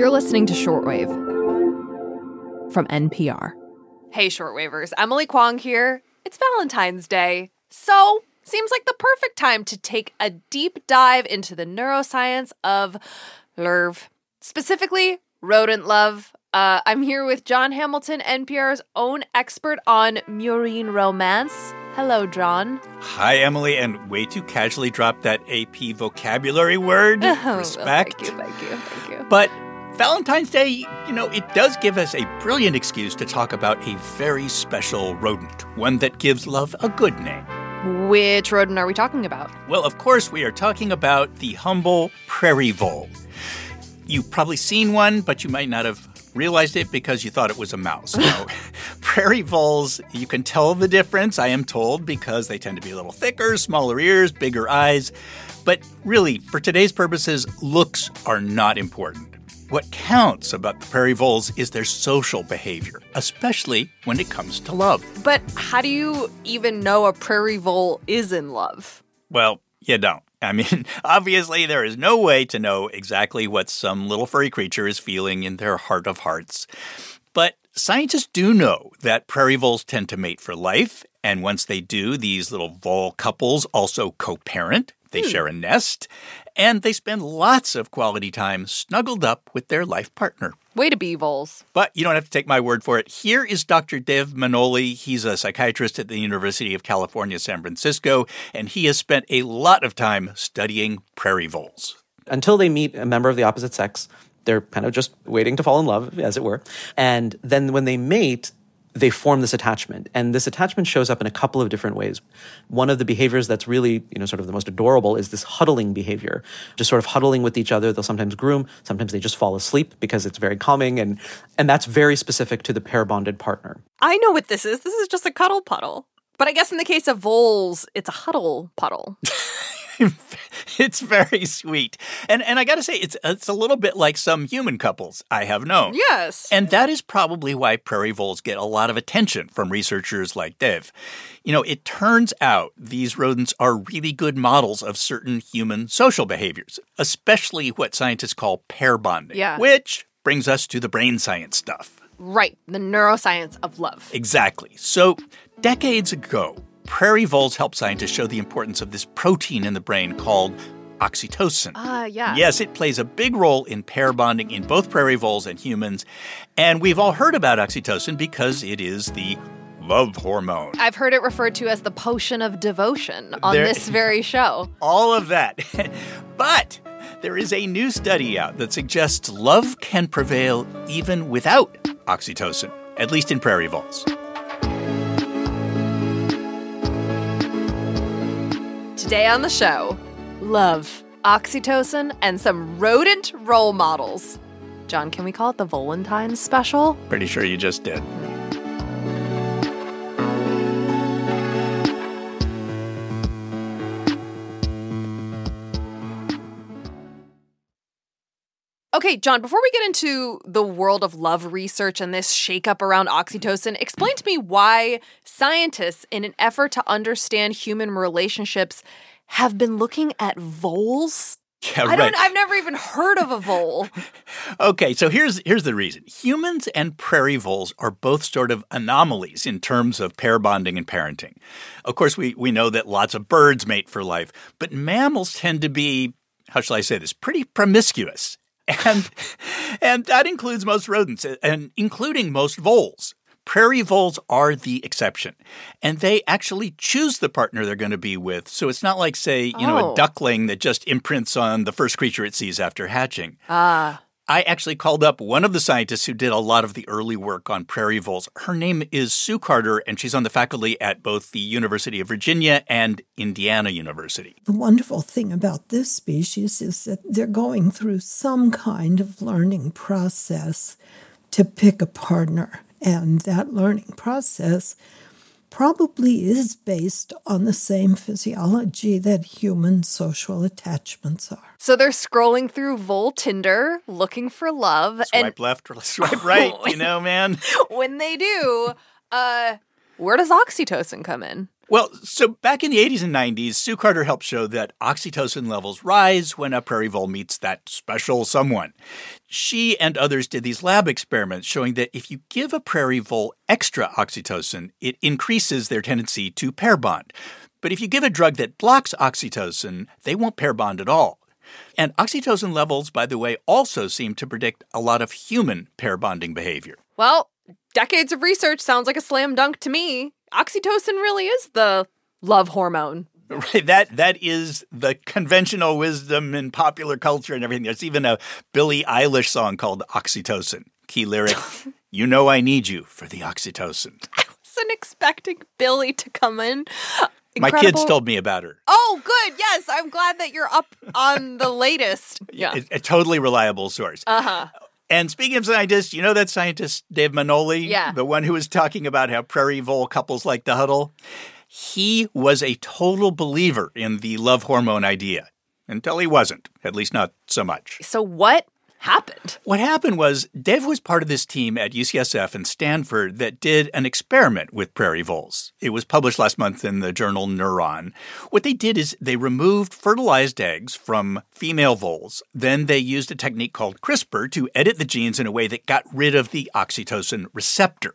You're listening to Shortwave from NPR. Hey, Shortwavers, Emily Kwong here. It's Valentine's Day, so seems like the perfect time to take a deep dive into the neuroscience of LERV, specifically rodent love. Uh, I'm here with John Hamilton, NPR's own expert on murine romance. Hello, John. Hi, Emily, and way too casually drop that AP vocabulary word. Oh, Respect. Thank you, thank you, thank you. But Valentine's Day, you know, it does give us a brilliant excuse to talk about a very special rodent, one that gives love a good name. Which rodent are we talking about? Well, of course, we are talking about the humble prairie vole. You've probably seen one, but you might not have realized it because you thought it was a mouse. No. prairie voles, you can tell the difference, I am told, because they tend to be a little thicker, smaller ears, bigger eyes. But really, for today's purposes, looks are not important. What counts about the prairie voles is their social behavior, especially when it comes to love. But how do you even know a prairie vole is in love? Well, you don't. I mean, obviously, there is no way to know exactly what some little furry creature is feeling in their heart of hearts. But scientists do know that prairie voles tend to mate for life, and once they do, these little vole couples also co parent. They hmm. share a nest, and they spend lots of quality time snuggled up with their life partner. Way to be, voles. But you don't have to take my word for it. Here is Dr. Dev Manoli. He's a psychiatrist at the University of California, San Francisco, and he has spent a lot of time studying prairie voles. until they meet a member of the opposite sex, they're kind of just waiting to fall in love, as it were. And then when they mate, they form this attachment. And this attachment shows up in a couple of different ways. One of the behaviors that's really, you know, sort of the most adorable is this huddling behavior. Just sort of huddling with each other. They'll sometimes groom, sometimes they just fall asleep because it's very calming and and that's very specific to the pair bonded partner. I know what this is. This is just a cuddle puddle. But I guess in the case of voles, it's a huddle puddle. it's very sweet. And and I got to say it's it's a little bit like some human couples I have known. Yes. And that is probably why prairie voles get a lot of attention from researchers like Dev. You know, it turns out these rodents are really good models of certain human social behaviors, especially what scientists call pair bonding. Yeah. Which brings us to the brain science stuff. right. The neuroscience of love. Exactly. So, decades ago, prairie voles help scientists show the importance of this protein in the brain called oxytocin. Ah, yeah. Yes, it plays a big role in pair bonding in both prairie voles and humans. And we've all heard about oxytocin because it is the love hormone. I've heard it referred to as the potion of devotion on There- this very show. All of that. but there is a new study out that suggests love can prevail even without oxytocin, at least in prairie voles. Today on the show, love, oxytocin, and some rodent role models. John, can we call it the Volentine special? Pretty sure you just did. Okay, John, before we get into the world of love research and this shakeup around oxytocin, explain to me why scientists, in an effort to understand human relationships, have been looking at voles. Yeah, I don't right. I've never even heard of a vole. Okay, so here's here's the reason. Humans and prairie voles are both sort of anomalies in terms of pair bonding and parenting. Of course, we, we know that lots of birds mate for life, but mammals tend to be, how shall I say this, pretty promiscuous. And and that includes most rodents and including most voles. Prairie voles are the exception, and they actually choose the partner they're going to be with. So it's not like, say, you know, Oh. a duckling that just imprints on the first creature it sees after hatching. Ah, I actually called up one of the scientists who did a lot of the early work on prairie voles. Her name is Sue Carter, and she's on the faculty at both the University of Virginia and Indiana University. The wonderful thing about this species is that they're going through some kind of learning process to pick a partner. And that learning process probably is based on the same physiology that human social attachments are. so they're scrolling through vole Tinder looking for love, Swipe left or swipe right, you know, man. when they do, uh, where does oxytocin come in? Well, so back in the 80s and 90s, Sue Carter helped show that oxytocin levels rise when a prairie vole meets that special someone. She and others did these lab experiments showing that if you give a prairie vole extra oxytocin, it increases their tendency to pair bond. But if you give a drug that blocks oxytocin, they won't pair bond at all. And oxytocin levels, by the way, also seem to predict a lot of human pair bonding behavior. Well, decades of research sounds like a slam dunk to me. Oxytocin really is the love hormone. Right, that that is the conventional wisdom in popular culture and everything. There's even a Billie Eilish song called Oxytocin. Key lyric, "You know I need you for the oxytocin." I wasn't expecting Billie to come in. My kids told me about her. Oh, good. Yes, I'm glad that you're up on the latest. Yeah, a, a totally reliable source. Uh huh. And speaking of scientists, you know that scientist Dev Manoli, Yeah. the one who was talking about how prairie vole couples like to huddle. He was a total believer in the love hormone idea until he wasn't, at least not so much. So what happened? What happened was Dev was part of this team at UCSF and Stanford that did an experiment with prairie voles. It was published last month in the journal Neuron. What they did is they removed fertilized eggs from female voles. Then they used a technique called CRISPR to edit the genes in a way that got rid of the oxytocin receptor.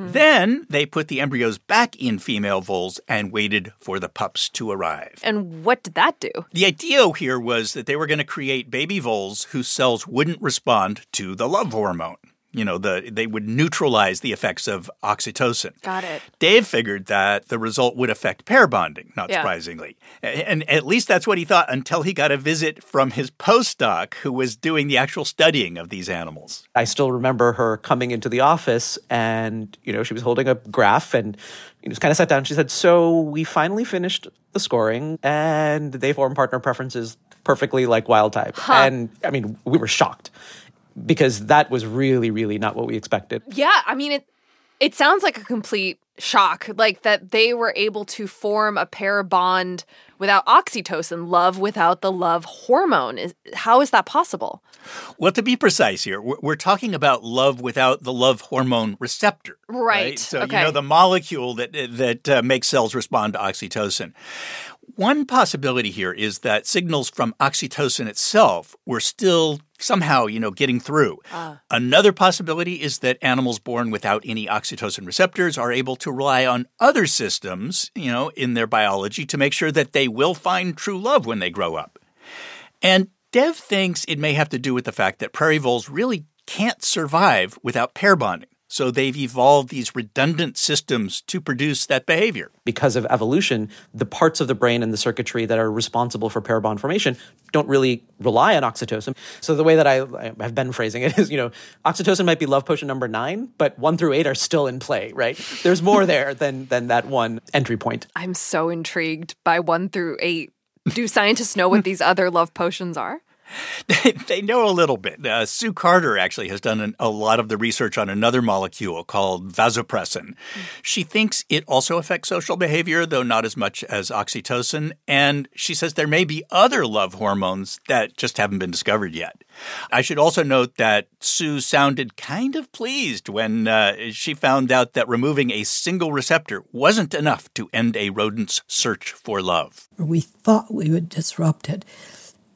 Mm-hmm. Then they put the embryos back in female voles and waited for the pups to arrive. And what did that do? The idea here was that they were going to create baby voles whose cells wouldn't respond to the love hormone. You know, the they would neutralize the effects of oxytocin. Got it. Dev figured that the result would affect pair bonding, not Yeah. surprisingly. A- And at least that's what he thought until he got a visit from his postdoc who was doing the actual studying of these animals. I still remember her coming into the office and, you know, she was holding a graph and you know, just kind of sat down. She said, So we finally finished the scoring and they form partner preferences perfectly like wild type. And I mean, we were shocked because that was really, really not what we expected. Yeah, I mean it it sounds like a complete shock like that they were able to form a pair bond without oxytocin, love without the love hormone. Is how is that possible? Well, to be precise here, we're we're talking about love without the love hormone receptor. Right, So, okay. you know, the molecule that, that uh, makes cells respond to oxytocin. One possibility here is that signals from oxytocin itself were still somehow, you know, getting through. Ah. Another possibility is that animals born without any oxytocin receptors are able to rely on other systems, you know, in their biology to make sure that they will find true love when they grow up. And Dev thinks it may have to do with the fact that prairie voles really can't survive without pair bonding. So they've evolved these redundant systems to produce that behavior. Because of evolution, the parts of the brain and the circuitry that are responsible for pair bond formation don't really rely on oxytocin. So the way that I, I have been phrasing it is, you know, oxytocin might be love potion number nine, but one through eight are still in play, right? There's more there than than that one entry point. I'm so intrigued by 1 through 8. Do scientists know what these other love potions are? They know a little bit. Uh, Sue Carter actually has done an, a lot of the research on another molecule called vasopressin. She thinks it also affects social behavior, though not as much as oxytocin. And she says there may be other love hormones that just haven't been discovered yet. I should also note that Sue sounded kind of pleased when uh, she found out that removing a single receptor wasn't enough to end a rodent's search for love. We thought we would disrupt it.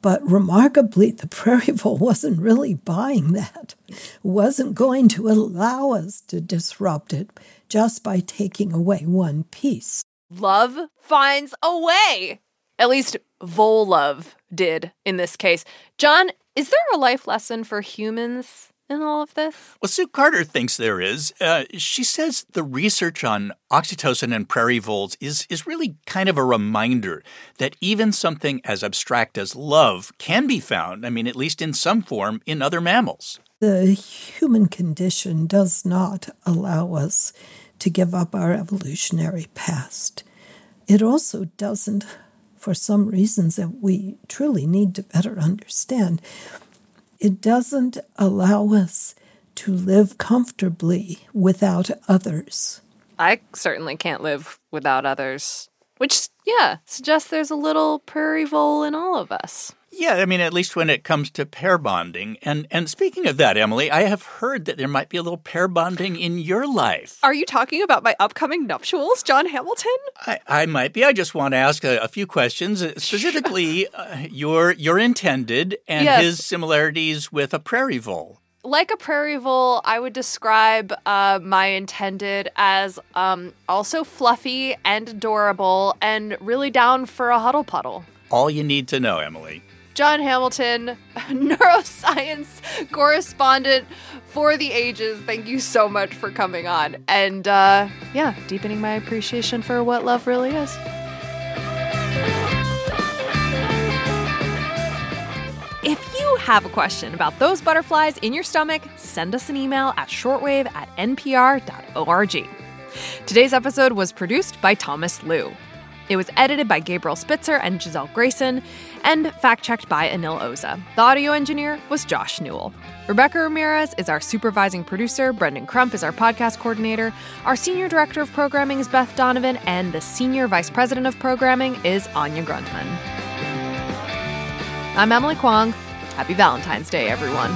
But remarkably, the prairie vole wasn't really buying that, wasn't going to allow us to disrupt it just by taking away one piece. Love finds a way. At least vole love did in this case. John, is there a life lesson for humans in all of this? Well, Sue Carter thinks there is. Uh, she says the research on oxytocin and prairie voles is, is really kind of a reminder that even something as abstract as love can be found, I mean, at least in some form, in other mammals. The human condition does not allow us to give up our evolutionary past. It also doesn't, for some reasons that we truly need to better understand, it doesn't allow us to live comfortably without others. I certainly can't live without others. Which, yeah, suggests there's a little prairie vole in all of us. Yeah, I mean, at least when it comes to pair bonding. And and speaking of that, Emily, I have heard that there might be a little pair bonding in your life. Are you talking about my upcoming nuptials, John Hamilton? I, I might be. I just want to ask a, a few questions, uh, specifically uh, your your intended and Yes. his similarities with a prairie vole. Like a prairie vole, I would describe uh, my intended as um, also fluffy and adorable and really down for a huddle puddle. All you need to know, Emily. John Hamilton, neuroscience correspondent for the ages. Thank you so much for coming on. And uh, yeah, deepening my appreciation for what love really is. If you have a question about those butterflies in your stomach, send us an email at shortwave at npr.org. Today's episode was produced by Thomas Lu. It was edited by Gabriel Spitzer and Gisele Grayson, and fact checked by Anil Oza. The audio engineer was Josh Newell. Rebecca Ramirez is our supervising producer. Brendan Crump is our podcast coordinator. Our senior director of programming is Beth Donovan, and the senior vice president of programming is Anya Grundmann. I'm Emily Kwong. Happy Valentine's Day, everyone.